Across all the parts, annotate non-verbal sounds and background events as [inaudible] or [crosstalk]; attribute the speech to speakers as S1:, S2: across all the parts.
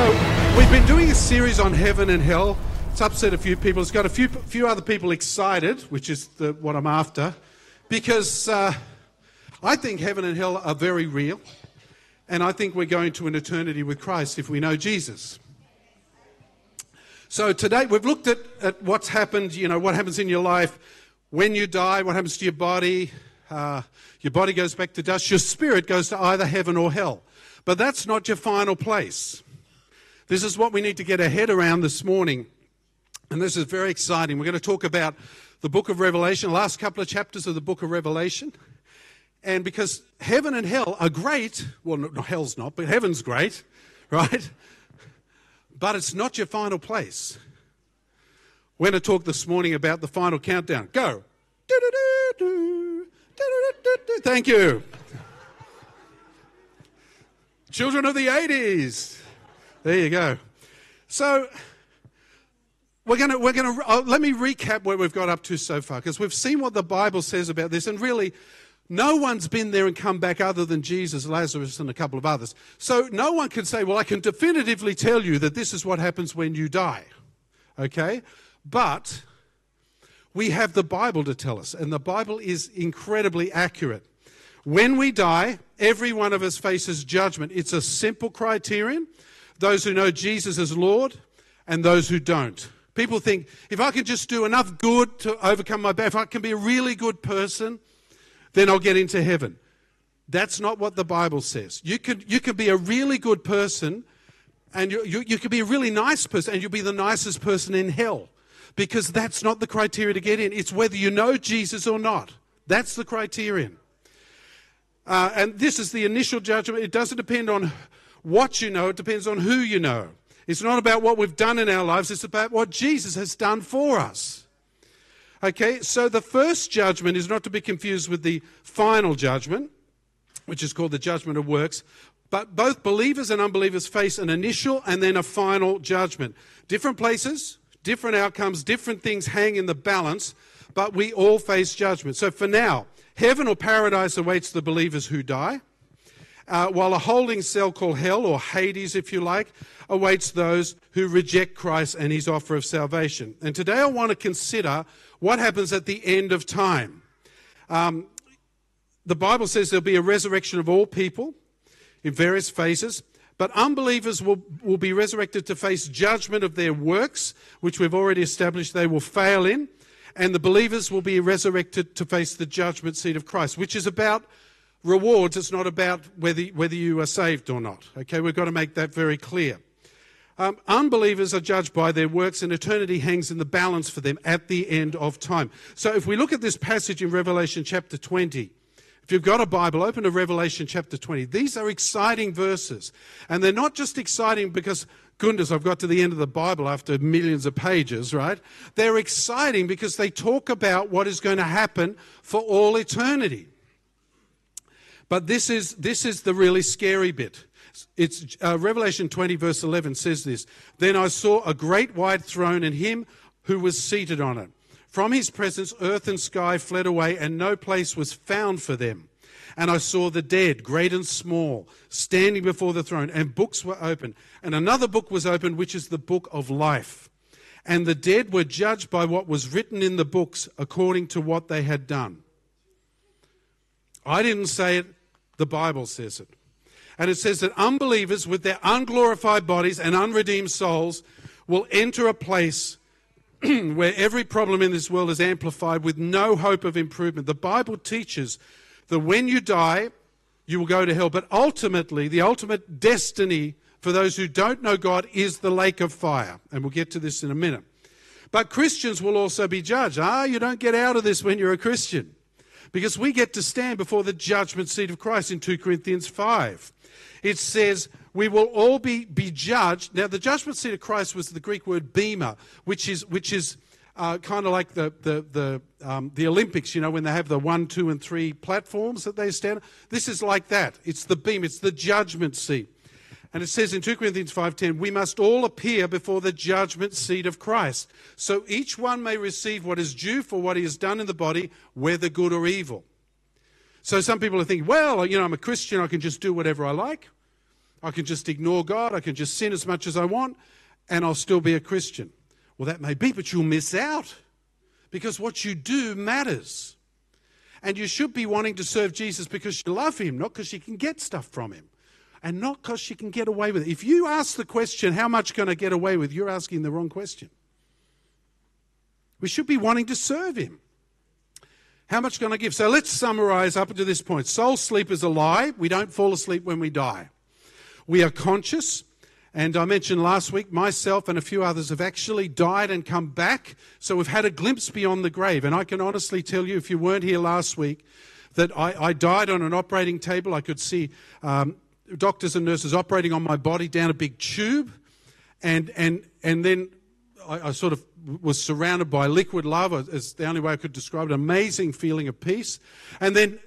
S1: So we've been doing a series on heaven and hell. It's upset a few people. It's got a few few other people excited, which is the, what I'm after, because uh, I think heaven and hell are very real, and I think we're going to an eternity with Christ if we know Jesus. So today we've looked at, at what's happened. You know what happens in your life when you die. What happens to your body? Uh, your body goes back to dust. Your spirit goes to either heaven or hell. But that's not your final place. This is what we need to get our head around this morning. And this is very exciting. We're going to talk about the book of Revelation, last couple of chapters of the book of Revelation. And because heaven and hell are great, well, no, hell's not, but heaven's great, [laughs] right? But it's not your final place. We're going to talk this morning about the final countdown. Go. Thank you. Children of the 80s. There you go. So we're going to, we're going to, uh, let me recap what we've got up to so far, because we've seen what the Bible says about this, and really, no one's been there and come back other than Jesus, Lazarus, and a couple of others. So no one can say, well, I can definitively tell you that this is what happens when you die. Okay? But we have the Bible to tell us, and the Bible is incredibly accurate. When we die, every one of us faces judgment. It's a simple criterion those who know Jesus as Lord and those who don't. People think if I can just do enough good to overcome my bad, if I can be a really good person, then I'll get into heaven. That's not what the Bible says. You can, you can be a really good person and you, you, you can be a really nice person and you'll be the nicest person in hell because that's not the criteria to get in. It's whether you know Jesus or not. That's the criterion. Uh, and this is the initial judgment. It doesn't depend on what you know, it depends on who you know. It's not about what we've done in our lives, it's about what Jesus has done for us. Okay, so the first judgment is not to be confused with the final judgment, which is called the judgment of works. But both believers and unbelievers face an initial and then a final judgment. Different places, different outcomes, different things hang in the balance, but we all face judgment. So for now, heaven or paradise awaits the believers who die uh, while a holding cell called hell, or Hades if you like, awaits those who reject Christ and his offer of salvation. And today I want to consider what happens at the end of time. Um, the Bible says there'll be a resurrection of all people in various phases. But unbelievers will, will be resurrected to face judgment of their works, which we've already established they will fail in. And the believers will be resurrected to face the judgment seat of Christ, which is about rewards, it's not about whether, whether you are saved or not. Okay, we've got to make that very clear. Um, unbelievers are judged by their works, and eternity hangs in the balance for them at the end of time. So, if we look at this passage in Revelation chapter 20, if you've got a Bible, open to Revelation chapter 20. These are exciting verses. And they're not just exciting because, goodness, I've got to the end of the Bible after millions of pages, right? They're exciting because they talk about what is going to happen for all eternity. But this is, this is the really scary bit. It's uh, Revelation 20, verse 11 says this Then I saw a great white throne and him who was seated on it. From his presence, earth and sky fled away, and no place was found for them. And I saw the dead, great and small, standing before the throne, and books were opened. And another book was opened, which is the book of life. And the dead were judged by what was written in the books according to what they had done. I didn't say it, the Bible says it. And it says that unbelievers with their unglorified bodies and unredeemed souls will enter a place [clears throat] where every problem in this world is amplified with no hope of improvement. The Bible teaches that when you die, you will go to hell. But ultimately, the ultimate destiny for those who don't know God is the lake of fire. And we'll get to this in a minute. But Christians will also be judged. Ah, you don't get out of this when you're a Christian because we get to stand before the judgment seat of Christ in 2 Corinthians 5. It says, we will all be, be judged. Now, the judgment seat of Christ was the Greek word bema, which is, which is uh, kind of like the, the, the, um, the Olympics, you know, when they have the one, two, and three platforms that they stand. This is like that. It's the beam, it's the judgment seat. And it says in 2 Corinthians 5:10, we must all appear before the judgment seat of Christ, so each one may receive what is due for what he has done in the body, whether good or evil. So some people are thinking, well, you know, I'm a Christian, I can just do whatever I like. I can just ignore God, I can just sin as much as I want, and I'll still be a Christian. Well, that may be, but you'll miss out because what you do matters. And you should be wanting to serve Jesus because you love him, not because you can get stuff from him. And not because you can get away with it. If you ask the question, how much can I get away with, you're asking the wrong question. We should be wanting to serve him. How much can I give? So let's summarize up to this point. Soul sleep is a lie. We don't fall asleep when we die. We are conscious. And I mentioned last week, myself and a few others have actually died and come back. So we've had a glimpse beyond the grave. And I can honestly tell you, if you weren't here last week, that I, I died on an operating table. I could see um, doctors and nurses operating on my body down a big tube. And, and, and then I, I sort of was surrounded by liquid love, is the only way I could describe it. Amazing feeling of peace. And then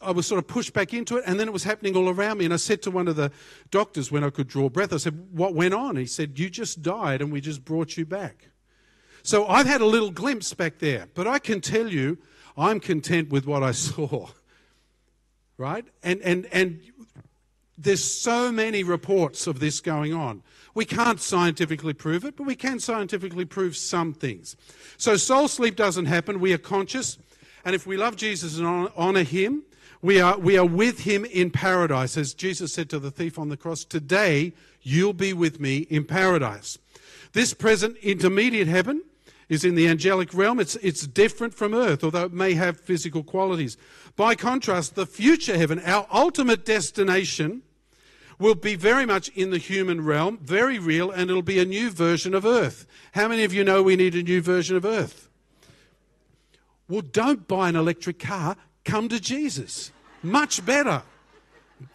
S1: I was sort of pushed back into it, and then it was happening all around me. And I said to one of the doctors when I could draw breath, I said, What went on? He said, You just died, and we just brought you back. So I've had a little glimpse back there, but I can tell you, I'm content with what I [laughs] saw. Right? And, and, and there's so many reports of this going on. We can't scientifically prove it, but we can scientifically prove some things. So soul sleep doesn't happen. We are conscious. And if we love Jesus and honor him, we are, we are with him in paradise. As Jesus said to the thief on the cross, Today you'll be with me in paradise. This present intermediate heaven is in the angelic realm. It's, it's different from earth, although it may have physical qualities. By contrast, the future heaven, our ultimate destination, will be very much in the human realm, very real, and it'll be a new version of earth. How many of you know we need a new version of earth? Well, don't buy an electric car, come to Jesus. Much better.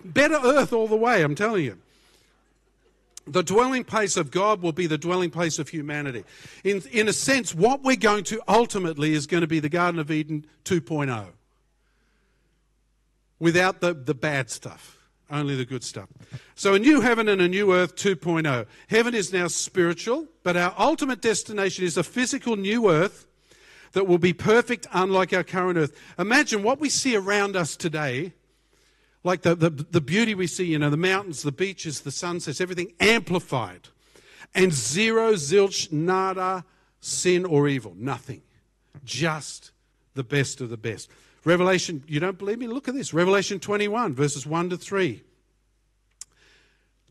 S1: Better earth all the way, I'm telling you. The dwelling place of God will be the dwelling place of humanity. In, in a sense, what we're going to ultimately is going to be the Garden of Eden 2.0 without the, the bad stuff, only the good stuff. So, a new heaven and a new earth 2.0. Heaven is now spiritual, but our ultimate destination is a physical new earth that will be perfect, unlike our current earth. Imagine what we see around us today, like the, the, the beauty we see, you know, the mountains, the beaches, the sunsets, everything amplified. And zero, zilch, nada, sin or evil. Nothing. Just the best of the best. Revelation, you don't believe me? Look at this. Revelation 21, verses 1 to 3.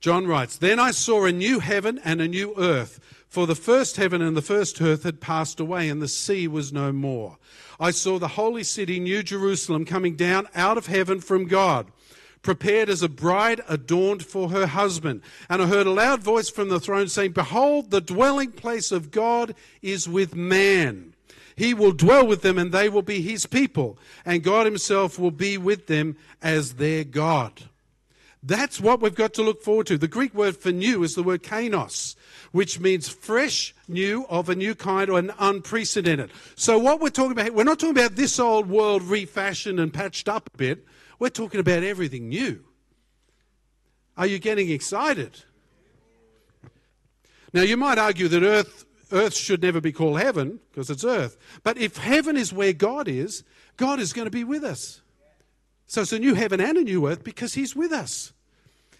S1: John writes, Then I saw a new heaven and a new earth, for the first heaven and the first earth had passed away, and the sea was no more. I saw the holy city, New Jerusalem, coming down out of heaven from God, prepared as a bride adorned for her husband. And I heard a loud voice from the throne saying, Behold, the dwelling place of God is with man. He will dwell with them, and they will be his people, and God himself will be with them as their God. That's what we've got to look forward to. The Greek word for new is the word kainos, which means fresh, new, of a new kind, or an unprecedented. So, what we're talking about, we're not talking about this old world refashioned and patched up a bit. We're talking about everything new. Are you getting excited? Now, you might argue that earth, earth should never be called heaven because it's earth. But if heaven is where God is, God is going to be with us. So it's a new heaven and a new earth because He's with us.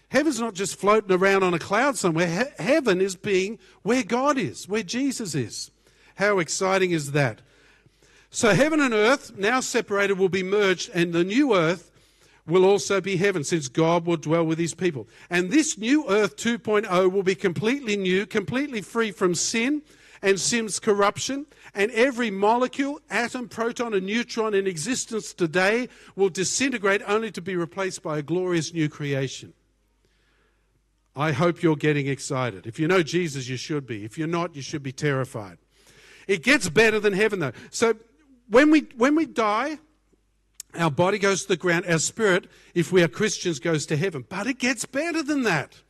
S1: Heaven's not just floating around on a cloud somewhere. He- heaven is being where God is, where Jesus is. How exciting is that? So, heaven and earth, now separated, will be merged, and the new earth will also be heaven, since God will dwell with his people. And this new earth 2.0 will be completely new, completely free from sin and sin's corruption, and every molecule, atom, proton, and neutron in existence today will disintegrate only to be replaced by a glorious new creation. I hope you're getting excited. If you know Jesus, you should be. If you're not, you should be terrified. It gets better than heaven, though. So when we, when we die, our body goes to the ground. Our spirit, if we are Christians, goes to heaven. But it gets better than that.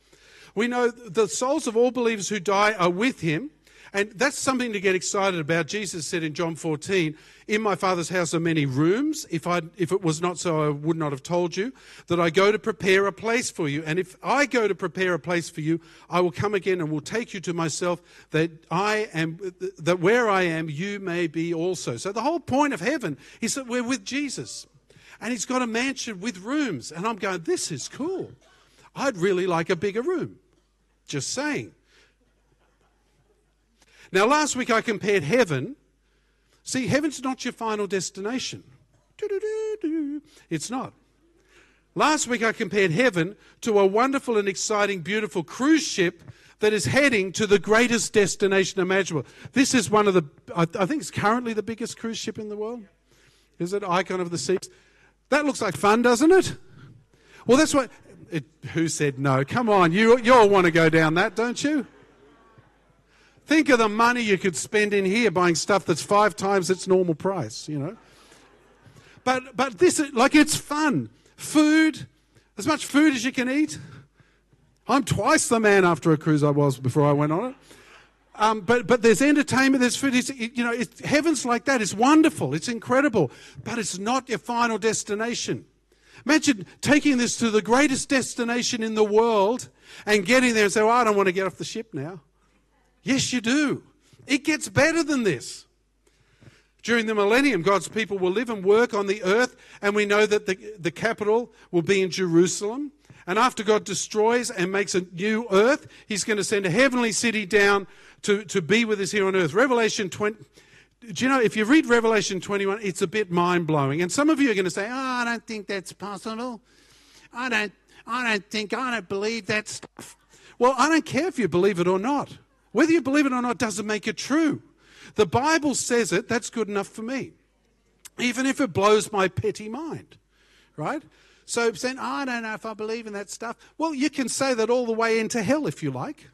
S1: We know the souls of all believers who die are with him and that's something to get excited about. Jesus said in John 14, In my Father's house are many rooms. If, I, if it was not so, I would not have told you that I go to prepare a place for you. And if I go to prepare a place for you, I will come again and will take you to myself, that I am, that where I am, you may be also. So the whole point of heaven is that we're with Jesus. And he's got a mansion with rooms. And I'm going, this is cool. I'd really like a bigger room. Just saying. Now, last week I compared heaven. See, heaven's not your final destination. It's not. Last week I compared heaven to a wonderful and exciting, beautiful cruise ship that is heading to the greatest destination imaginable. This is one of the, I, think it's currently the biggest cruise ship in the world. Is it Icon of the Seas? That looks like fun, doesn't it? Well, that's what. It, who said no? Come on, you, you all want to go down that, don't you? Think of the money you could spend in here buying stuff that's five times its normal price, you know. But, but this, like, it's fun. Food, as much food as you can eat. I'm twice the man after a cruise I was before I went on it. Um, but, but there's entertainment, there's food. It's, you know, it's, heaven's like that. It's wonderful. It's incredible. But it's not your final destination. Imagine taking this to the greatest destination in the world and getting there and say, well, I don't want to get off the ship now. Yes, you do. It gets better than this. During the millennium, God's people will live and work on the earth, and we know that the, the capital will be in Jerusalem. And after God destroys and makes a new earth, He's going to send a heavenly city down to, to be with us here on earth. Revelation 20. Do you know, if you read Revelation 21, it's a bit mind blowing. And some of you are going to say, Oh, I don't think that's possible. I don't, I don't think, I don't believe that stuff. Well, I don't care if you believe it or not. Whether you believe it or not doesn't make it true. The Bible says it, that's good enough for me. Even if it blows my petty mind, right? So saying, oh, I don't know if I believe in that stuff. Well, you can say that all the way into hell if you like.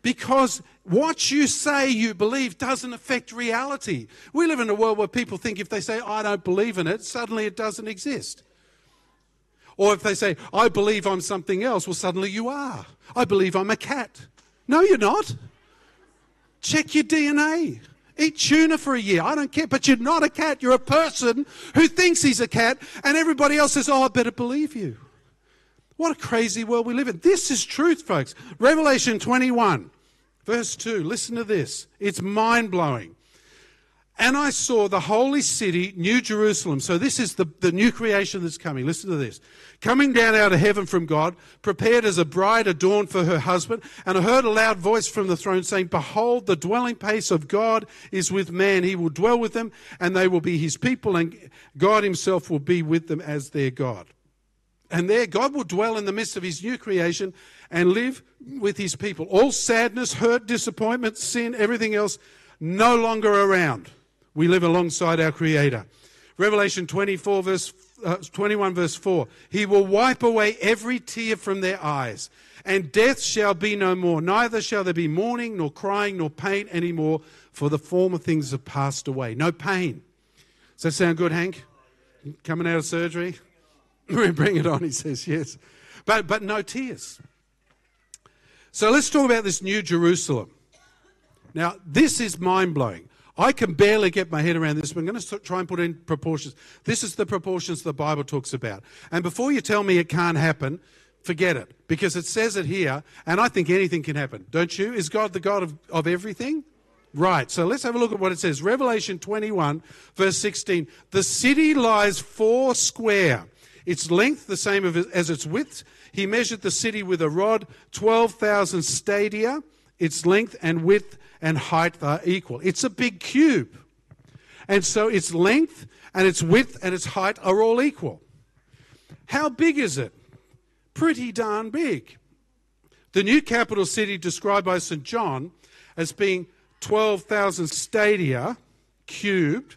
S1: Because what you say you believe doesn't affect reality. We live in a world where people think if they say, I don't believe in it, suddenly it doesn't exist. Or if they say, I believe I'm something else, well, suddenly you are. I believe I'm a cat. No, you're not. Check your DNA. Eat tuna for a year. I don't care. But you're not a cat. You're a person who thinks he's a cat, and everybody else says, Oh, I better believe you. What a crazy world we live in. This is truth, folks. Revelation 21, verse 2. Listen to this. It's mind blowing. And I saw the holy city, New Jerusalem. So this is the, the new creation that's coming. Listen to this. Coming down out of heaven from God, prepared as a bride adorned for her husband. And I heard a loud voice from the throne saying, Behold, the dwelling place of God is with man. He will dwell with them, and they will be his people, and God himself will be with them as their God. And there, God will dwell in the midst of his new creation and live with his people. All sadness, hurt, disappointment, sin, everything else, no longer around. We live alongside our Creator. Revelation 24, verse, uh, 21, verse 4. He will wipe away every tear from their eyes, and death shall be no more. Neither shall there be mourning, nor crying, nor pain anymore, for the former things have passed away. No pain. Does that sound good, Hank? Coming out of surgery? [laughs] Bring it on, he says, yes. But, but no tears. So let's talk about this new Jerusalem. Now, this is mind blowing. I can barely get my head around this, but I'm going to try and put in proportions. This is the proportions the Bible talks about. And before you tell me it can't happen, forget it, because it says it here, and I think anything can happen, don't you? Is God the God of, of everything? Right, so let's have a look at what it says. Revelation 21, verse 16. The city lies four square, its length the same as its width. He measured the city with a rod, 12,000 stadia, its length and width and height are equal. It's a big cube. And so its length and its width and its height are all equal. How big is it? Pretty darn big. The new capital city, described by St. John as being 12,000 stadia cubed,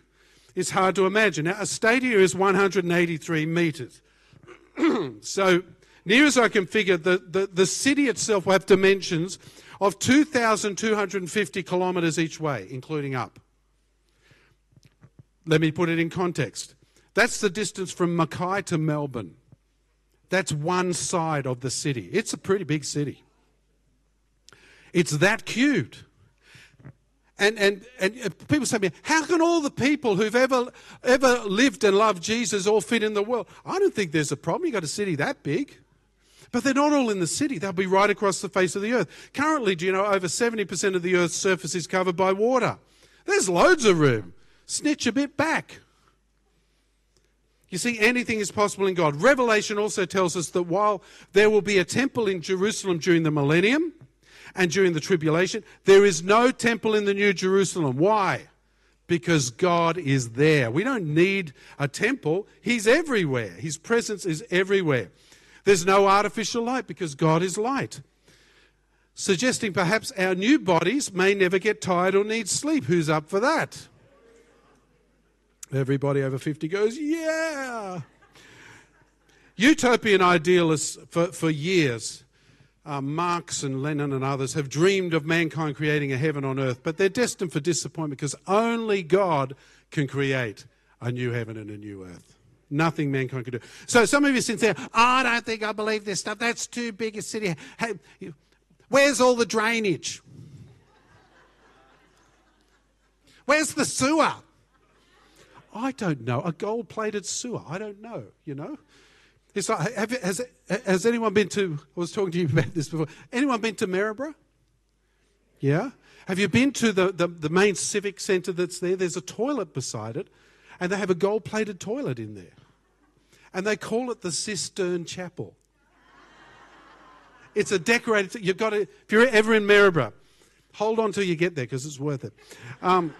S1: is hard to imagine. Now, a stadia is 183 meters. [clears throat] so, near as I can figure, the, the, the city itself will have dimensions of 2,250 kilometres each way, including up. Let me put it in context. That's the distance from Mackay to Melbourne. That's one side of the city. It's a pretty big city. It's that cubed. And, and, and people say to me, how can all the people who've ever, ever lived and loved Jesus all fit in the world? I don't think there's a problem. You've got a city that big. But they're not all in the city. They'll be right across the face of the earth. Currently, do you know, over 70% of the earth's surface is covered by water. There's loads of room. Snitch a bit back. You see, anything is possible in God. Revelation also tells us that while there will be a temple in Jerusalem during the millennium and during the tribulation, there is no temple in the New Jerusalem. Why? Because God is there. We don't need a temple, He's everywhere. His presence is everywhere. There's no artificial light because God is light. Suggesting perhaps our new bodies may never get tired or need sleep. Who's up for that? Everybody over 50 goes, yeah. Utopian idealists for, for years, uh, Marx and Lenin and others, have dreamed of mankind creating a heaven on earth, but they're destined for disappointment because only God can create a new heaven and a new earth. Nothing mankind could do. So some of you sit there, oh, I don't think I believe this stuff. That's too big a city. Hey, where's all the drainage? Where's the sewer? I don't know. A gold plated sewer. I don't know, you know? It's like, have, has, has anyone been to, I was talking to you about this before. Anyone been to Maryborough? Yeah? Have you been to the, the, the main civic centre that's there? There's a toilet beside it, and they have a gold plated toilet in there. And they call it the Cistern Chapel. It's a decorated, you've got to, if you're ever in Maryborough, hold on till you get there because it's worth it. Um,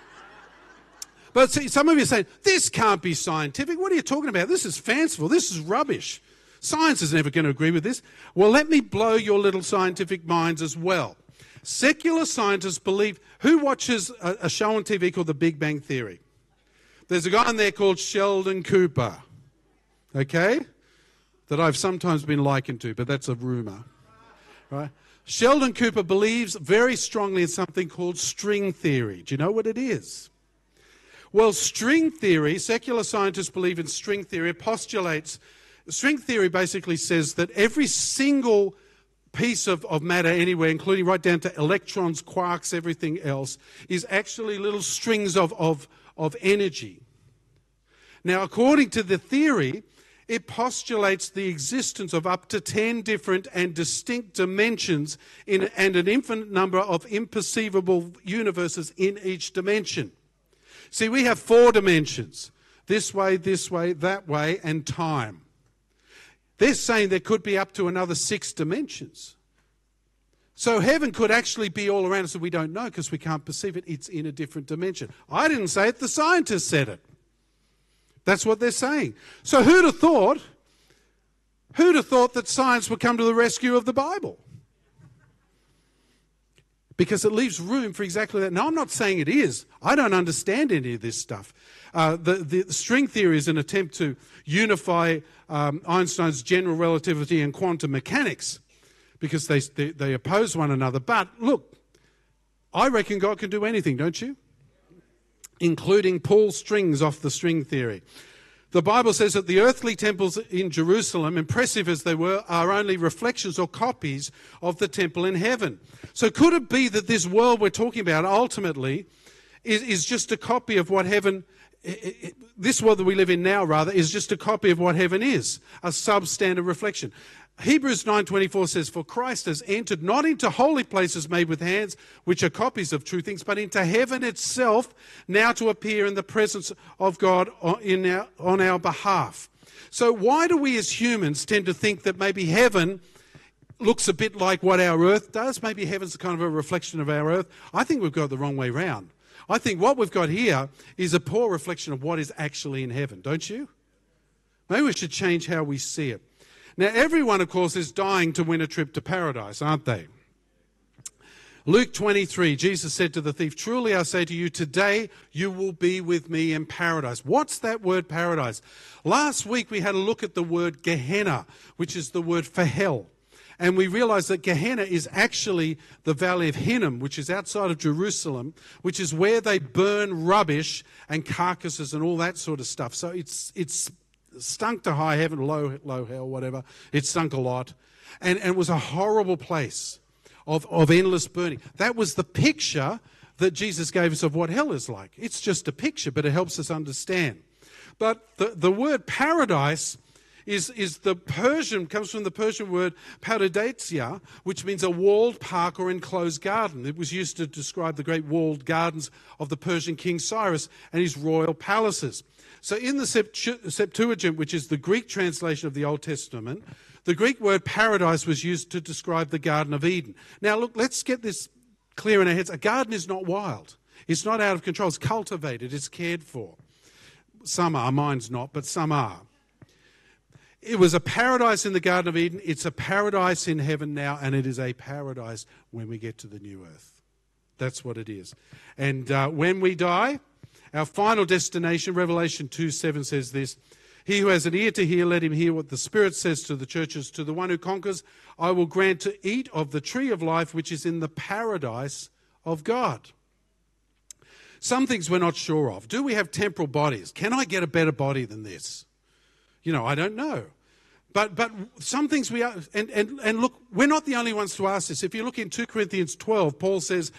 S1: but see, some of you are saying, this can't be scientific. What are you talking about? This is fanciful. This is rubbish. Science is never going to agree with this. Well, let me blow your little scientific minds as well. Secular scientists believe who watches a, a show on TV called The Big Bang Theory? There's a guy in there called Sheldon Cooper, okay? That I've sometimes been likened to, but that's a rumor, right? Sheldon Cooper believes very strongly in something called string theory. Do you know what it is? Well, string theory, secular scientists believe in string theory, it postulates, string theory basically says that every single piece of, of matter anywhere, including right down to electrons, quarks, everything else, is actually little strings of, of, of energy. Now, according to the theory, it postulates the existence of up to 10 different and distinct dimensions in, and an infinite number of imperceivable universes in each dimension. See, we have four dimensions this way, this way, that way, and time. They're saying there could be up to another six dimensions. So heaven could actually be all around us and we don't know because we can't perceive it. It's in a different dimension. I didn't say it, the scientists said it. That's what they're saying. So who'd have thought? Who'd have thought that science would come to the rescue of the Bible? because it leaves room for exactly that. Now, I'm not saying it is. I don't understand any of this stuff. Uh, the, the, string theory is an attempt to unify um, Einstein's general relativity and quantum mechanics because they, they, they oppose one another. But look, I reckon God can do anything, don't you? Including pull strings off the string theory. The Bible says that the earthly temples in Jerusalem, impressive as they were, are only reflections or copies of the temple in heaven. So, could it be that this world we're talking about ultimately is, is just a copy of what heaven, this world that we live in now, rather, is just a copy of what heaven is, a substandard reflection? Hebrews 9:24 says for Christ has entered not into holy places made with hands which are copies of true things but into heaven itself now to appear in the presence of God on our, on our behalf. So why do we as humans tend to think that maybe heaven looks a bit like what our earth does? Maybe heaven's kind of a reflection of our earth. I think we've got the wrong way round. I think what we've got here is a poor reflection of what is actually in heaven, don't you? Maybe we should change how we see it. Now, everyone, of course, is dying to win a trip to paradise, aren't they? Luke 23, Jesus said to the thief, Truly I say to you, today you will be with me in paradise. What's that word paradise? Last week we had a look at the word Gehenna, which is the word for hell. And we realized that Gehenna is actually the valley of Hinnom, which is outside of Jerusalem, which is where they burn rubbish and carcasses and all that sort of stuff. So it's, it's stunk to high heaven, low, low hell, whatever. It stunk a lot. And, and it was a horrible place of, of endless burning. That was the picture that Jesus gave us of what hell is like. It's just a picture, but it helps us understand. But the, the word paradise is, is the Persian, comes from the Persian word paradesia, which means a walled park or enclosed garden. It was used to describe the great walled gardens of the Persian king Cyrus and his royal palaces. So in the Septuagint, which is the Greek translation of the Old Testament, the Greek word paradise was used to describe the Garden of Eden. Now, look, let's get this clear in our heads. A garden is not wild, it's not out of control, it's cultivated, it's cared for. Some are, mine's not, but some are. It was a paradise in the Garden of Eden. It's a paradise in heaven now, and it is a paradise when we get to the new earth. That's what it is. And uh, when we die, our final destination, Revelation 2 7 says this He who has an ear to hear, let him hear what the Spirit says to the churches. To the one who conquers, I will grant to eat of the tree of life, which is in the paradise of God. Some things we're not sure of. Do we have temporal bodies? Can I get a better body than this? You know, I don't know. But, but some things we are, and, and, and look, we're not the only ones to ask this. If you look in 2 Corinthians 12, Paul says,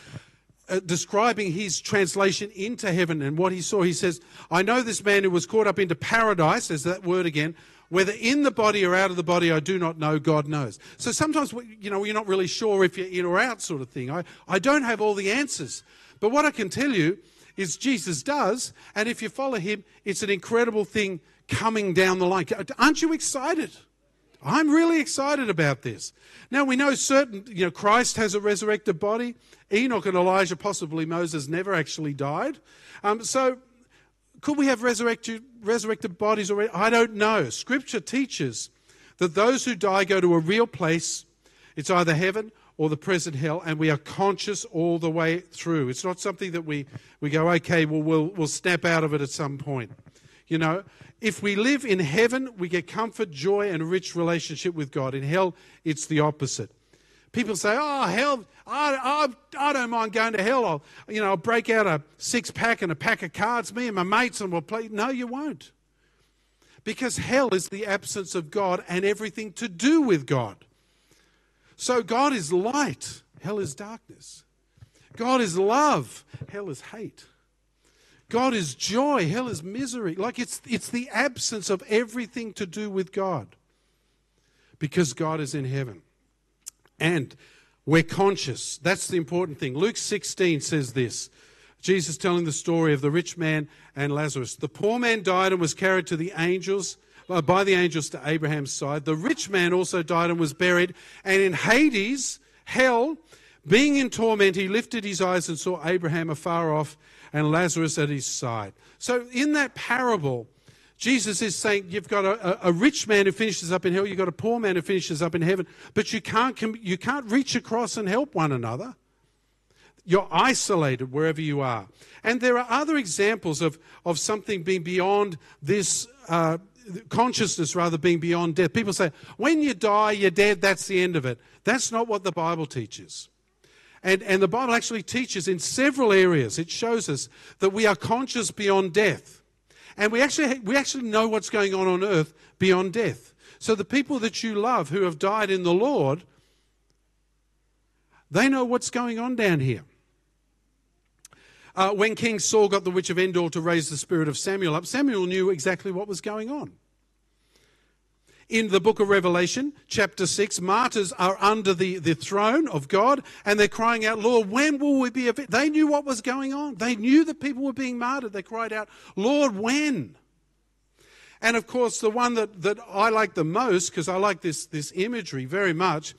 S1: uh, describing his translation into heaven and what he saw, he says, I know this man who was caught up into paradise, there's that word again, whether in the body or out of the body, I do not know, God knows. So sometimes, you know, you're not really sure if you're in or out, sort of thing. I, I don't have all the answers. But what I can tell you is Jesus does, and if you follow him, it's an incredible thing coming down the line. Aren't you excited? I'm really excited about this. Now we know certain, you know, Christ has a resurrected body. Enoch and Elijah, possibly Moses, never actually died. Um, so could we have resurrected, resurrected bodies already? I don't know. Scripture teaches that those who die go to a real place. It's either heaven or the present hell, and we are conscious all the way through. It's not something that we, we go, okay, well, we'll, we'll snap out of it at some point. You know, if we live in heaven, we get comfort, joy, and a rich relationship with God. In hell, it's the opposite. People say, "Oh, hell! I, I, I don't mind going to hell. I'll, you know, I'll break out a six pack and a pack of cards, me and my mates, and we'll play." No, you won't, because hell is the absence of God and everything to do with God. So God is light, hell is darkness. God is love, hell is hate. God is joy, hell is misery. Like it's, it's the absence of everything to do with God because God is in heaven. And we're conscious. That's the important thing. Luke 16 says this Jesus telling the story of the rich man and Lazarus. The poor man died and was carried to the angels. Uh, by the angels to Abraham's side. The rich man also died and was buried. And in Hades, hell, being in torment, he lifted his eyes and saw Abraham afar off and Lazarus at his side. So, in that parable, Jesus is saying you've got a, a, rich man who finishes up in hell, you've got a poor man who finishes up in heaven, but you can't, you can't reach across and help one another. You're isolated wherever you are. And there are other examples of, of something being beyond this uh, consciousness, rather, being beyond death. People say, when you die, you're dead, that's the end of it. That's not what the Bible teaches. And, and the Bible actually teaches in several areas, it shows us that we are conscious beyond death. And we actually, we actually know what's going on on earth beyond death. So the people that you love who have died in the Lord, they know what's going on down here. Uh, when King Saul got the witch of Endor to raise the spirit of Samuel up, Samuel knew exactly what was going on in the book of Revelation, chapter 6, martyrs are under the, the throne of God and they're crying out, Lord, when will we be? They knew what was going on. They knew that people were being martyred. They cried out, Lord, when? And of course, the one that, that I like the most, because I like this, this imagery very much,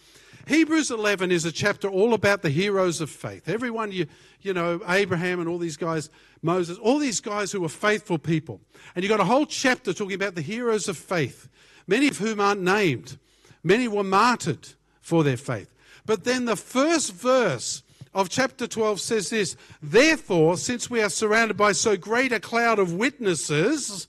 S1: Hebrews 11 is a chapter all about the heroes of faith. Everyone, you, you know, Abraham and all these guys, Moses, all these guys who were faithful people. And you've got a whole chapter talking about the heroes of faith many of whom aren't named. Many were martyred for their faith. But then the first verse of chapter 12 says this Therefore, since we are surrounded by so great a cloud of witnesses,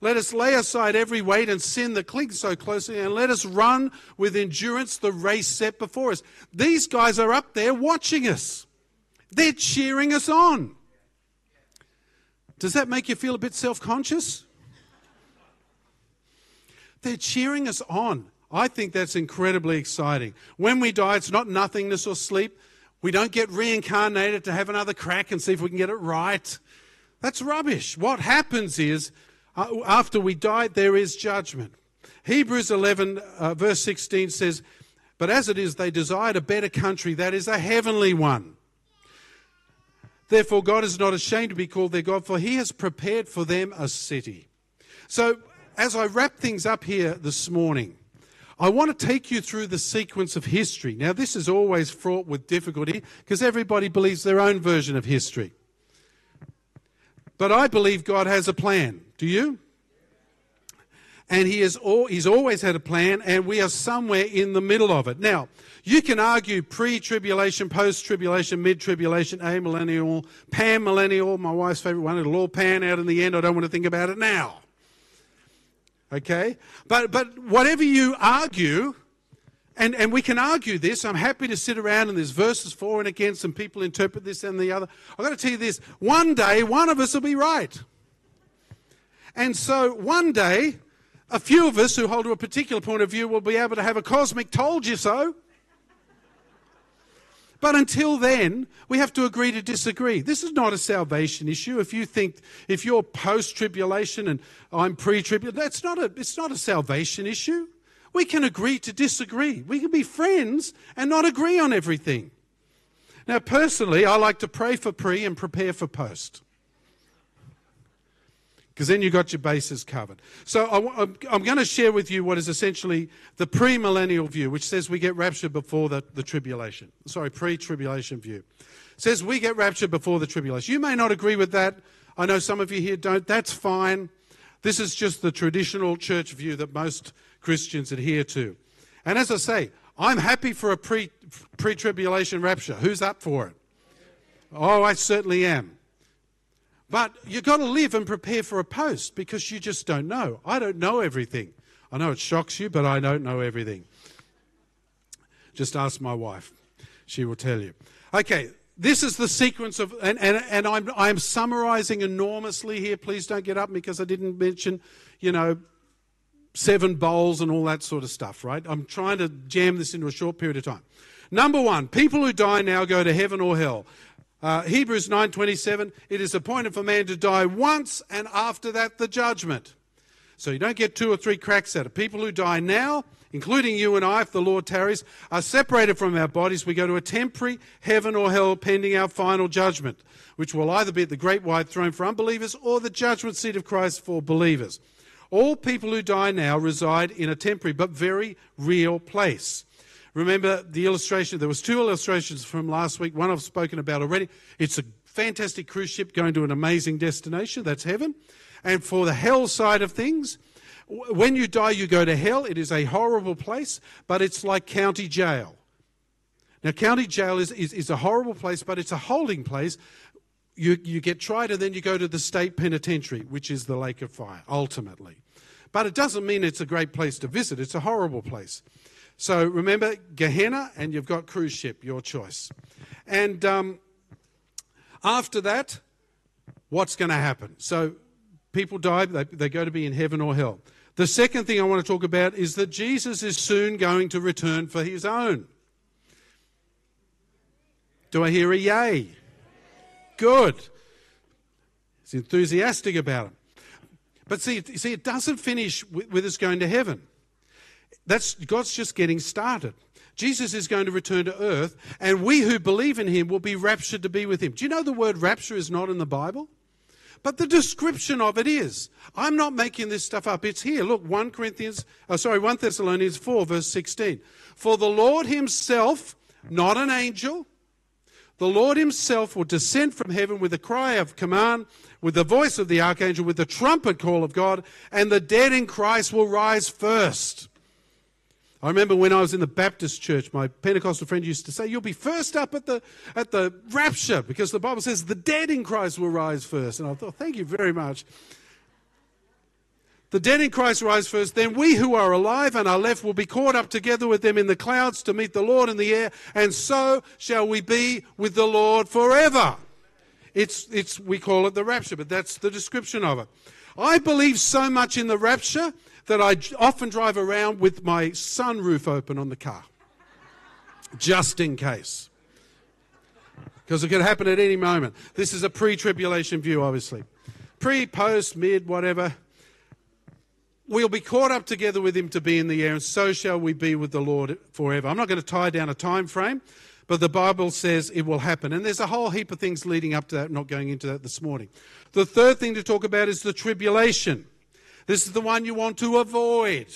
S1: let us lay aside every weight and sin that clings so closely, and let us run with endurance the race set before us. These guys are up there watching us, they're cheering us on. Does that make you feel a bit self conscious? They're cheering us on. I think that's incredibly exciting. When we die, it's not nothingness or sleep. We don't get reincarnated to have another crack and see if we can get it right. That's rubbish. What happens is, uh, after we die, there is judgment. Hebrews 11, uh, verse 16 says, But as it is, they desired a better country, that is a heavenly one. Therefore, God is not ashamed to be called their God, for he has prepared for them a city. So, as I wrap things up here this morning, I want to take you through the sequence of history. Now, this is always fraught with difficulty because everybody believes their own version of history. But I believe God has a plan. Do you? And he all, he's always had a plan, and we are somewhere in the middle of it. Now, you can argue pre tribulation, post tribulation, mid tribulation, amillennial, pan millennial, my wife's favorite one. It'll all pan out in the end. I don't want to think about it now. Okay? But, but whatever you argue, and, and we can argue this. I'm happy to sit around and there's verses for and against, and people interpret this and the other. I've got to tell you this one day, one of us will be right. And so one day, a few of us who hold to a particular point of view will be able to have a cosmic told you so. But until then, we have to agree to disagree. This is not a salvation issue. If you think, if you're post tribulation and I'm pre tribulation, that's not a, it's not a salvation issue. We can agree to disagree. We can be friends and not agree on everything. Now, personally, I like to pray for pre and prepare for post because then you've got your bases covered. So I'm going to share with you what is essentially the premillennial view, which says we get raptured before the, the tribulation. Sorry, pre-tribulation view. It says we get raptured before the tribulation. You may not agree with that. I know some of you here don't. That's fine. This is just the traditional church view that most Christians adhere to. And as I say, I'm happy for a pre, pre-tribulation rapture. Who's up for it? Oh, I certainly am. But you've got to live and prepare for a post because you just don't know. I don't know everything. I know it shocks you, but I don't know everything. Just ask my wife, she will tell you. Okay, this is the sequence of, and, and, and I'm, I'm summarizing enormously here. Please don't get up because I didn't mention, you know, seven bowls and all that sort of stuff, right? I'm trying to jam this into a short period of time. Number one, people who die now go to heaven or hell. Uh, Hebrews 9:27, it is appointed for man to die once and after that the judgment. So you don't get two or three cracks at it. People who die now, including you and I, if the Lord tarries, are separated from our bodies. We go to a temporary heaven or hell pending our final judgment, which will either be at the great white throne for unbelievers or the judgment seat of Christ for believers. All people who die now reside in a temporary but very real place. Remember the illustration, there was two illustrations from last week. One I've spoken about already. It's a fantastic cruise ship going to an amazing destination. That's heaven. And for the hell side of things, when you die, you go to hell. It is a horrible place, but it's like county jail. Now, county jail is, is, is, a horrible place, but it's a holding place. You, you get tried and then you go to the state penitentiary, which is the lake of fire, ultimately. But it doesn't mean it's a great place to visit, it's a horrible place. So remember Gehenna, and you've got cruise ship, your choice. And um, after that, what's going to happen? So people die, they, they go to be in heaven or hell. The second thing I want to talk about is that Jesus is soon going to return for his own. Do I hear a yay? Good. He's enthusiastic about it. But see, see, it doesn't finish with, with us going to heaven. That's God's just getting started. Jesus is going to return to earth, and we who believe in him will be raptured to be with him. Do you know the word rapture is not in the Bible? But the description of it is. I'm not making this stuff up. It's here. Look, 1 Corinthians, oh, sorry, 1 Thessalonians 4, verse 16. For the Lord himself, not an angel, the Lord himself will descend from heaven with a cry of command, with the voice of the archangel, with the trumpet call of God, and the dead in Christ will rise first. I remember when I was in the Baptist church, my Pentecostal friend used to say, You'll be first up at the, at the rapture because the Bible says the dead in Christ will rise first. And I thought, Thank you very much. The dead in Christ rise first, then we who are alive and are left will be caught up together with them in the clouds to meet the Lord in the air, and so shall we be with the Lord forever. It's, it's, we call it the rapture, but that's the description of it. I believe so much in the rapture that I often drive around with my sunroof open on the car, just in case. Because it could happen at any moment. This is a pre tribulation view, obviously. Pre, post, mid, whatever. we'll be caught up together with him to be in the air, and so shall we be with the Lord forever. I'm not going to tie down a time frame, but the Bible says it will happen. And there's a whole heap of things leading up to that, I'm not going into that this morning. The third thing to talk about is the tribulation. This is the one you want to avoid.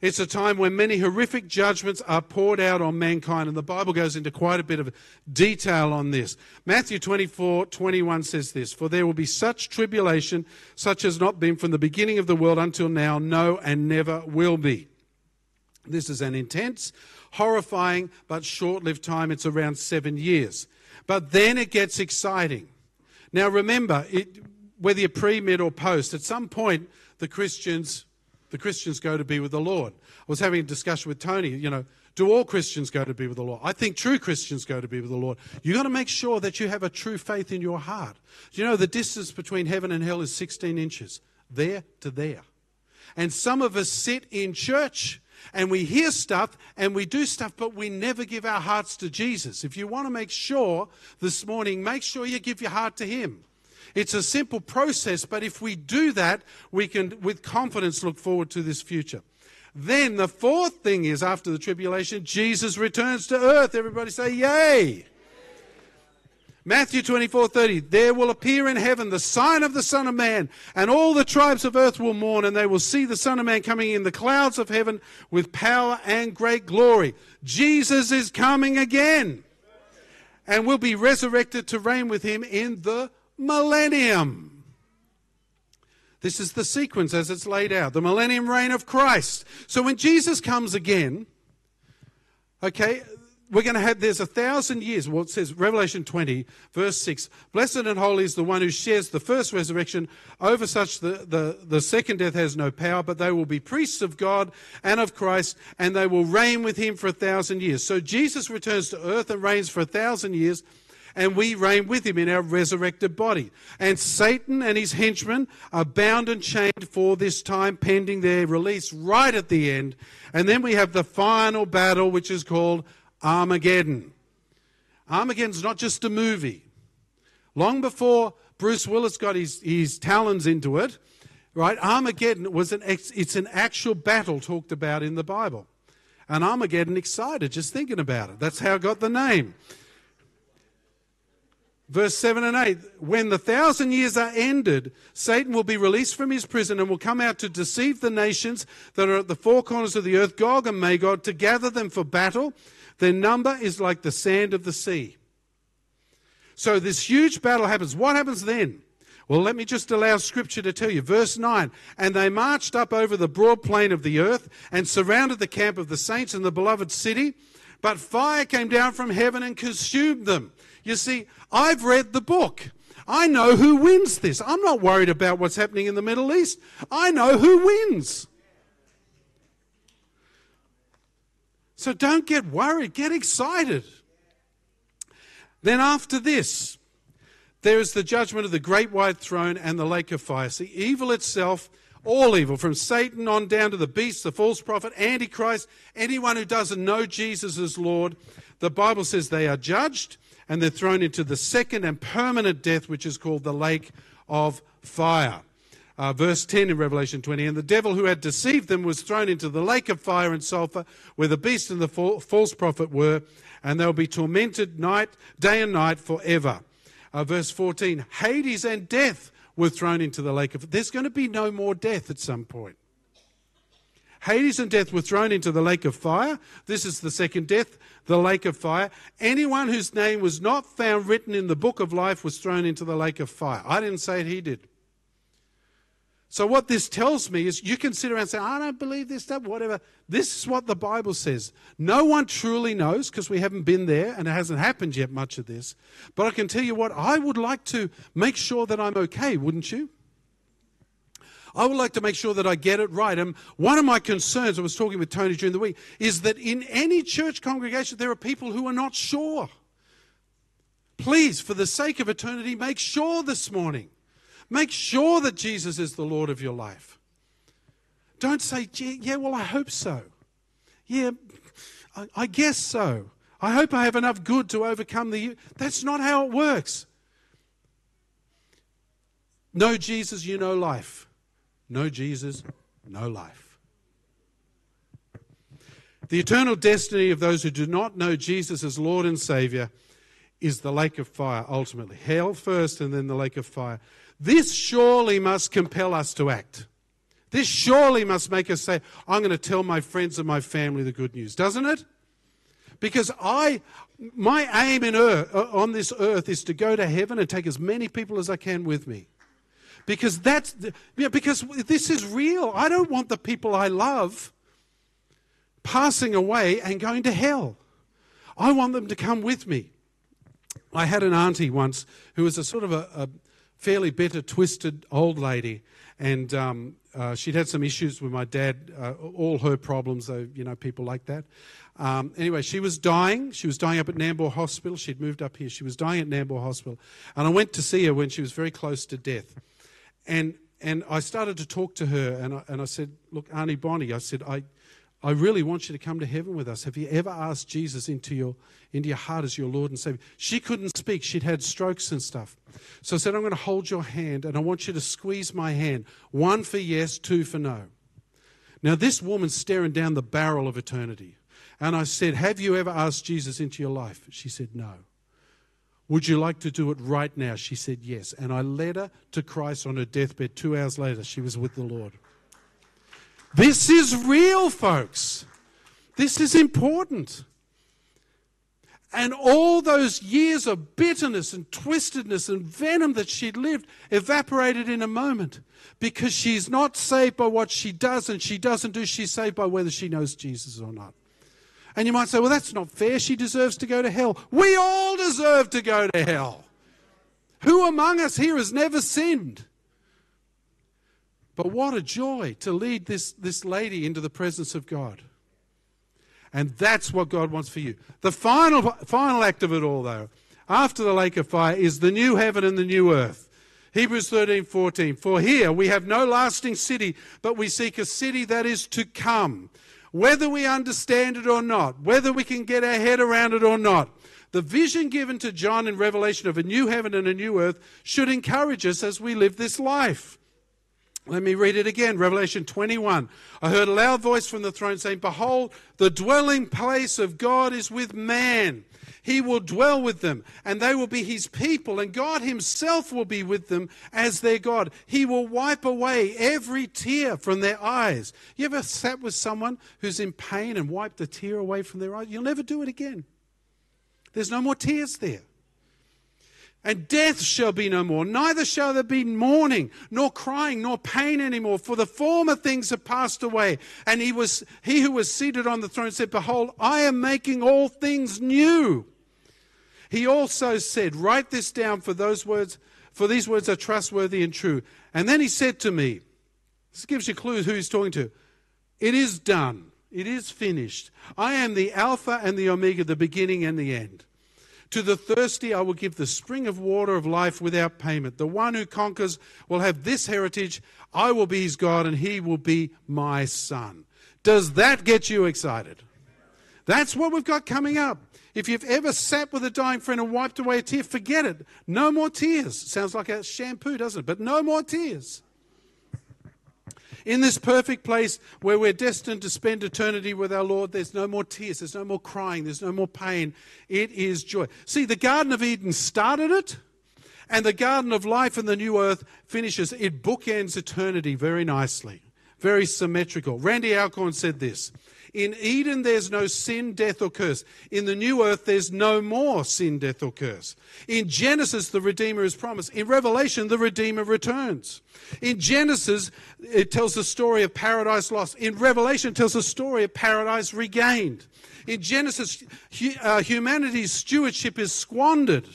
S1: It's a time when many horrific judgments are poured out on mankind, and the Bible goes into quite a bit of detail on this. Matthew 24 21 says this For there will be such tribulation, such as not been from the beginning of the world until now, no, and never will be. This is an intense, horrifying, but short lived time. It's around seven years. But then it gets exciting. Now remember, it, whether you're pre, mid, or post, at some point the Christians the Christians go to be with the Lord. I was having a discussion with Tony, you know, do all Christians go to be with the Lord? I think true Christians go to be with the Lord. You've got to make sure that you have a true faith in your heart. You know the distance between heaven and hell is 16 inches? There to there. And some of us sit in church and we hear stuff and we do stuff, but we never give our hearts to Jesus. If you want to make sure this morning, make sure you give your heart to Him. It's a simple process, but if we do that, we can, with confidence, look forward to this future. Then the fourth thing is after the tribulation, Jesus returns to earth. Everybody say, Yay! Matthew 24 30. There will appear in heaven the sign of the Son of Man, and all the tribes of earth will mourn, and they will see the Son of Man coming in the clouds of heaven with power and great glory. Jesus is coming again, and will be resurrected to reign with him in the millennium. This is the sequence as it's laid out the millennium reign of Christ. So when Jesus comes again, okay, we're going to have, there's a thousand years. Well, it says, Revelation 20, verse 6 Blessed and holy is the one who shares the first resurrection. Over such, the, the, the second death has no power, but they will be priests of God and of Christ, and they will reign with him for a thousand years. So Jesus returns to earth and reigns for a thousand years and we reign with him in our resurrected body. And Satan and his henchmen are bound and chained for this time, pending their release right at the end. And then we have the final battle, which is called Armageddon. Armageddon's not just a movie. Long before Bruce Willis got his, his talons into it, right? Armageddon was an it's an actual battle talked about in the Bible. And Armageddon excited just thinking about it. That's how it got the name. Verse 7 and 8 When the thousand years are ended, Satan will be released from his prison and will come out to deceive the nations that are at the four corners of the earth, Gog and Magog, to gather them for battle. Their number is like the sand of the sea. So this huge battle happens. What happens then? Well, let me just allow scripture to tell you. Verse 9 And they marched up over the broad plain of the earth and surrounded the camp of the saints and the beloved city. But fire came down from heaven and consumed them. You see, I've read the book. I know who wins this. I'm not worried about what's happening in the Middle East. I know who wins. So don't get worried, get excited. Then, after this, there is the judgment of the great white throne and the lake of fire. See, evil itself, all evil, from Satan on down to the beast, the false prophet, Antichrist, anyone who doesn't know Jesus as Lord, the Bible says they are judged and they're thrown into the second and permanent death, which is called the lake of fire. Uh, verse 10 in Revelation 20. And the devil who had deceived them was thrown into the lake of fire and sulfur, where the beast and the false prophet were, and they'll be tormented night, day and night forever. Uh, verse 14. Hades and death were thrown into the lake of. There's going to be no more death at some point. Hades and death were thrown into the lake of fire. This is the second death, the lake of fire. Anyone whose name was not found written in the book of life was thrown into the lake of fire. I didn't say it, he did. So, what this tells me is you can sit around and say, I don't believe this stuff, whatever. This is what the Bible says. No one truly knows because we haven't been there and it hasn't happened yet, much of this. But I can tell you what, I would like to make sure that I'm okay, wouldn't you? I would like to make sure that I get it right. And one of my concerns, I was talking with Tony during the week, is that in any church congregation, there are people who are not sure. Please, for the sake of eternity, make sure this morning. Make sure that Jesus is the Lord of your life. Don't say, yeah, well, I hope so. Yeah, I, guess so. I hope I have enough good to overcome the. That's not how it works. Know Jesus, you know life. Know Jesus, no life. The eternal destiny of those who do not know Jesus as Lord and Savior is the lake of fire ultimately. Hell first and then the lake of fire. This surely must compel us to act. This surely must make us say, I'm going to tell my friends and my family the good news, doesn't it? Because I, my aim in earth, uh, on this earth is to go to heaven and take as many people as I can with me. Because that's, because this is real. I don't want the people I love passing away and going to hell. I want them to come with me. I had an auntie once who was a sort of a, a fairly bitter, twisted old lady, and um, uh, she'd had some issues with my dad. Uh, all her problems, though, you know, people like that. Um, anyway, she was dying. She was dying up at Nambour Hospital. She'd moved up here. She was dying at Nambour Hospital, and I went to see her when she was very close to death, and and I started to talk to her, and I, and I said, "Look, Auntie Bonnie," I said, "I." I really want you to come to heaven with us. Have you ever asked Jesus into your, into your heart as your Lord and Savior? She couldn't speak. She'd had strokes and stuff. So I said, I'm going to hold your hand and I want you to squeeze my hand. One for yes, two for no. Now, this woman's staring down the barrel of eternity. And I said, Have you ever asked Jesus into your life? She said, No. Would you like to do it right now? She said, Yes. And I led her to Christ on her deathbed. Two hours later, she was with the Lord. This is real, folks. This is important. And all those years of bitterness and twistedness and venom that she'd lived evaporated in a moment because she's not saved by what she does and she doesn't do, she's saved by whether she knows Jesus or not. And you might say, well, that's not fair. She deserves to go to hell. We all deserve to go to hell. Who among us here has never sinned? But what a joy to lead this, this lady into the presence of God. And that's what God wants for you. The final, final act of it all, though, after the lake of fire, is the new heaven and the new earth. Hebrews 13, 14. For here we have no lasting city, but we seek a city that is to come. Whether we understand it or not, whether we can get our head around it or not, the vision given to John in Revelation of a new heaven and a new earth should encourage us as we live this life. Let me read it again. Revelation 21. I heard a loud voice from the throne saying, Behold, the dwelling place of God is with man. He will dwell with them, and they will be his people, and God himself will be with them as their God. He will wipe away every tear from their eyes. You ever sat with someone who's in pain and wiped a tear away from their eyes? You'll never do it again. There's no more tears there. And death shall be no more, neither shall there be mourning, nor crying, nor pain anymore, for the former things have passed away. And he was he who was seated on the throne said, Behold, I am making all things new. He also said, Write this down for those words, for these words are trustworthy and true. And then he said to me, This gives you clues who he's talking to. It is done. It is finished. I am the Alpha and the Omega, the beginning and the end. To the thirsty, I will give the spring of water of life without payment. The one who conquers will have this heritage. I will be his God, and he will be my son. Does that get you excited? That's what we've got coming up. If you've ever sat with a dying friend and wiped away a tear, forget it. No more tears. Sounds like a shampoo, doesn't it? But no more tears. In this perfect place where we're destined to spend eternity with our Lord, there's no more tears, there's no more crying, there's no more pain. It is joy. See, the Garden of Eden started it, and the Garden of Life and the new earth finishes. It bookends eternity very nicely, very symmetrical. Randy Alcorn said this in Eden, there's no sin, death, or curse. In the new earth, there's no more sin, death, or curse. In Genesis, the Redeemer is promised. In Revelation, the Redeemer returns. In Genesis, it tells the story of paradise lost. In Revelation, it tells the story of paradise regained. In Genesis, uh, humanity's stewardship is squandered.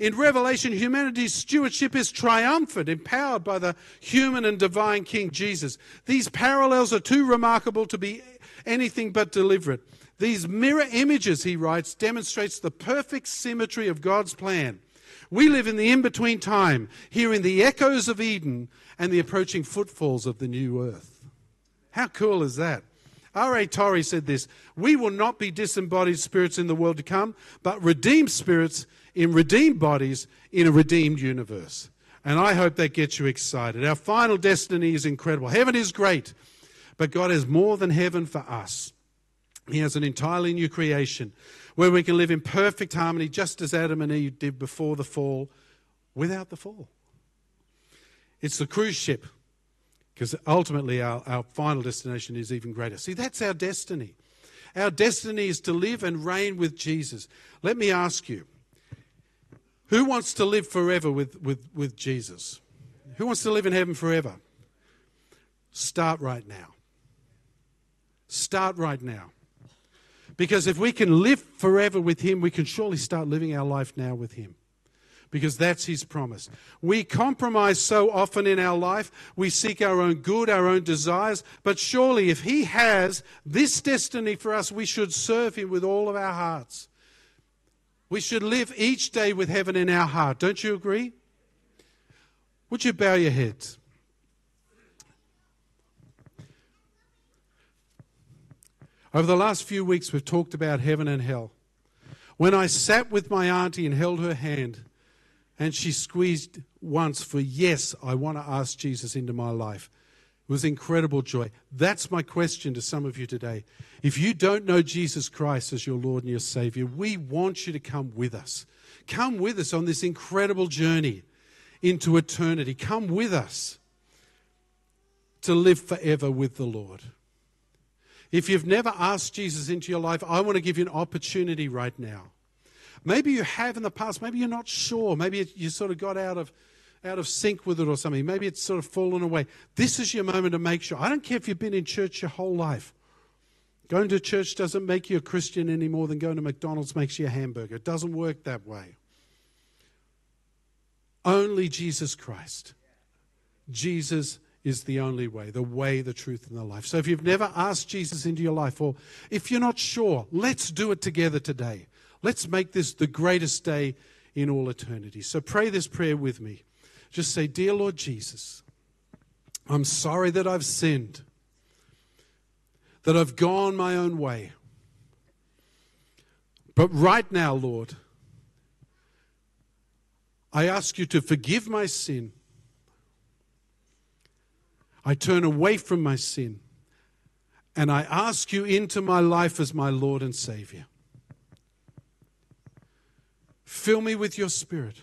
S1: In Revelation, humanity's stewardship is triumphant, empowered by the human and divine King Jesus. These parallels are too remarkable to be anything but deliberate. These mirror images, he writes, demonstrates the perfect symmetry of God's plan. We live in the in-between time, hearing the echoes of Eden and the approaching footfalls of the new earth. How cool is that? R.A. Torrey said this We will not be disembodied spirits in the world to come, but redeemed spirits in redeemed bodies in a redeemed universe. And I hope that gets you excited. Our final destiny is incredible. Heaven is great. But God has more than heaven for us. He has an entirely new creation where we can live in perfect harmony, just as Adam and Eve did before the fall, without the fall. It's the cruise ship, because ultimately our, our final destination is even greater. See, that's our destiny. Our destiny is to live and reign with Jesus. Let me ask you who wants to live forever with, with, with Jesus? Who wants to live in heaven forever? Start right now. Start right now. Because if we can live forever with Him, we can surely start living our life now with Him. Because that's His promise. We compromise so often in our life. We seek our own good, our own desires. But surely, if He has this destiny for us, we should serve Him with all of our hearts. We should live each day with heaven in our heart. Don't you agree? Would you bow your heads? Over the last few weeks, we've talked about heaven and hell. When I sat with my auntie and held her hand, and she squeezed once for, yes, I want to ask Jesus into my life. It was incredible joy. That's my question to some of you today. If you don't know Jesus Christ as your Lord and your Savior, we want you to come with us. Come with us on this incredible journey into eternity. Come with us to live forever with the Lord. If you've never asked Jesus into your life, I want to give you an opportunity right now. Maybe you have in the past, maybe you're not sure, maybe you sort of got out of out of sync with it or something. Maybe it's sort of fallen away. This is your moment to make sure. I don't care if you've been in church your whole life. Going to church doesn't make you a Christian any more than going to McDonald's makes you a hamburger. It doesn't work that way. Only Jesus Christ. Jesus is the only way, the way, the truth, and the life. So if you've never asked Jesus into your life, or if you're not sure, let's do it together today. Let's make this the greatest day in all eternity. So pray this prayer with me. Just say, Dear Lord Jesus, I'm sorry that I've sinned, that I've gone my own way. But right now, Lord, I ask you to forgive my sin I turn away from my sin and I ask you into my life as my Lord and Savior. Fill me with your Spirit.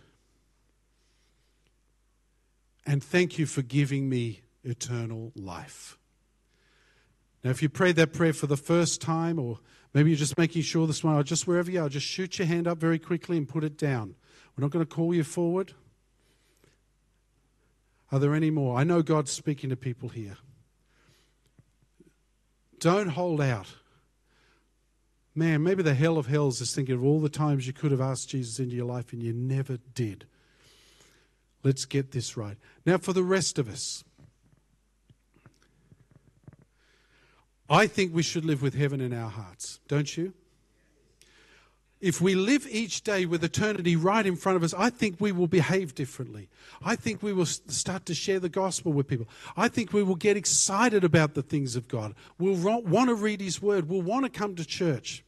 S1: And thank you for giving me eternal life. Now, if you prayed that prayer for the first time, or maybe you're just making sure this one, or just wherever you are, just shoot your hand up very quickly and put it down. We're not going to call you forward. Are there any more? I know God's speaking to people here. Don't hold out. Man, maybe the hell of hells is thinking of all the times you could have asked Jesus into your life and you never did. Let's get this right. Now, for the rest of us, I think we should live with heaven in our hearts, don't you? If we live each day with eternity right in front of us, I think we will behave differently. I think we will start to share the gospel with people. I think we will get excited about the things of God. We'll want to read His Word. We'll want to come to church.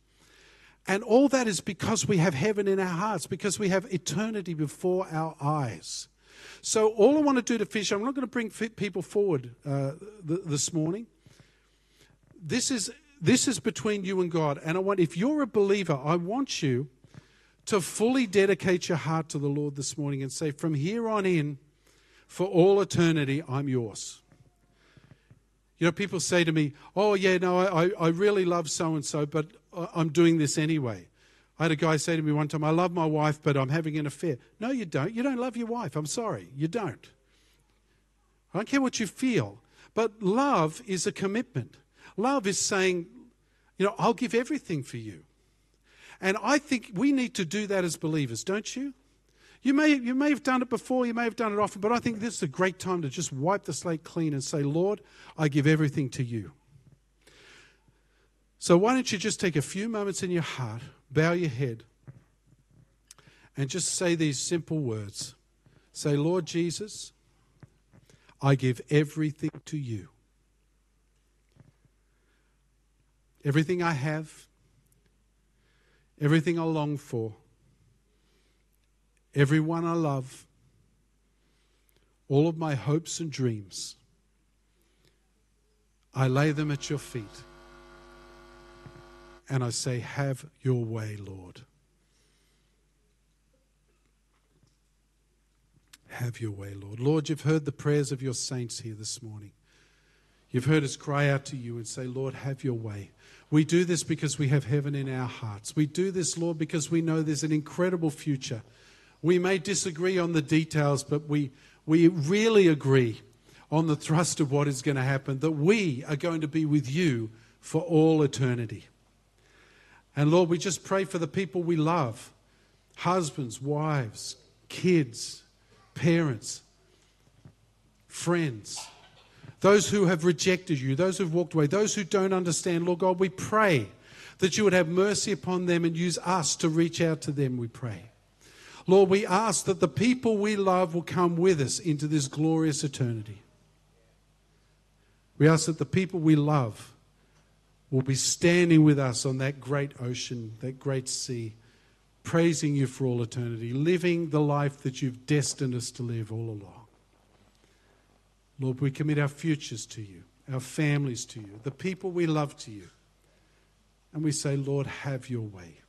S1: And all that is because we have heaven in our hearts, because we have eternity before our eyes. So, all I want to do to finish, I'm not going to bring people forward uh, this morning. This is this is between you and God. And I want, if you're a believer, I want you to fully dedicate your heart to the Lord this morning and say, from here on in, for all eternity, I'm yours. You know, people say to me, oh, yeah, no, I, I really love so and so, but I'm doing this anyway. I had a guy say to me one time, I love my wife, but I'm having an affair. No, you don't. You don't love your wife. I'm sorry. You don't. I don't care what you feel. But love is a commitment. Love is saying, you know, I'll give everything for you. And I think we need to do that as believers, don't you? You may, you may have done it before, you may have done it often, but I think this is a great time to just wipe the slate clean and say, Lord, I give everything to you. So why don't you just take a few moments in your heart, bow your head, and just say these simple words. Say, Lord Jesus, I give everything to you. Everything I have, everything I long for, everyone I love, all of my hopes and dreams. I lay them at your feet. And I say, Have your way, Lord. Have your way, Lord. Lord, you've heard the prayers of your saints here this morning. You've heard us cry out to you and say, Lord, have your way. We do this because we have heaven in our hearts. We do this, Lord, because we know there's an incredible future. We may disagree on the details, but we, we really agree on the thrust of what is going to happen that we are going to be with you for all eternity. And Lord, we just pray for the people we love husbands, wives, kids, parents, friends, those who have rejected you, those who've walked away, those who don't understand. Lord God, we pray that you would have mercy upon them and use us to reach out to them, we pray. Lord, we ask that the people we love will come with us into this glorious eternity. We ask that the people we love will be standing with us on that great ocean, that great sea, praising you for all eternity, living the life that you've destined us to live all along. Lord, we commit our futures to you, our families to you, the people we love to you. And we say, Lord, have your way.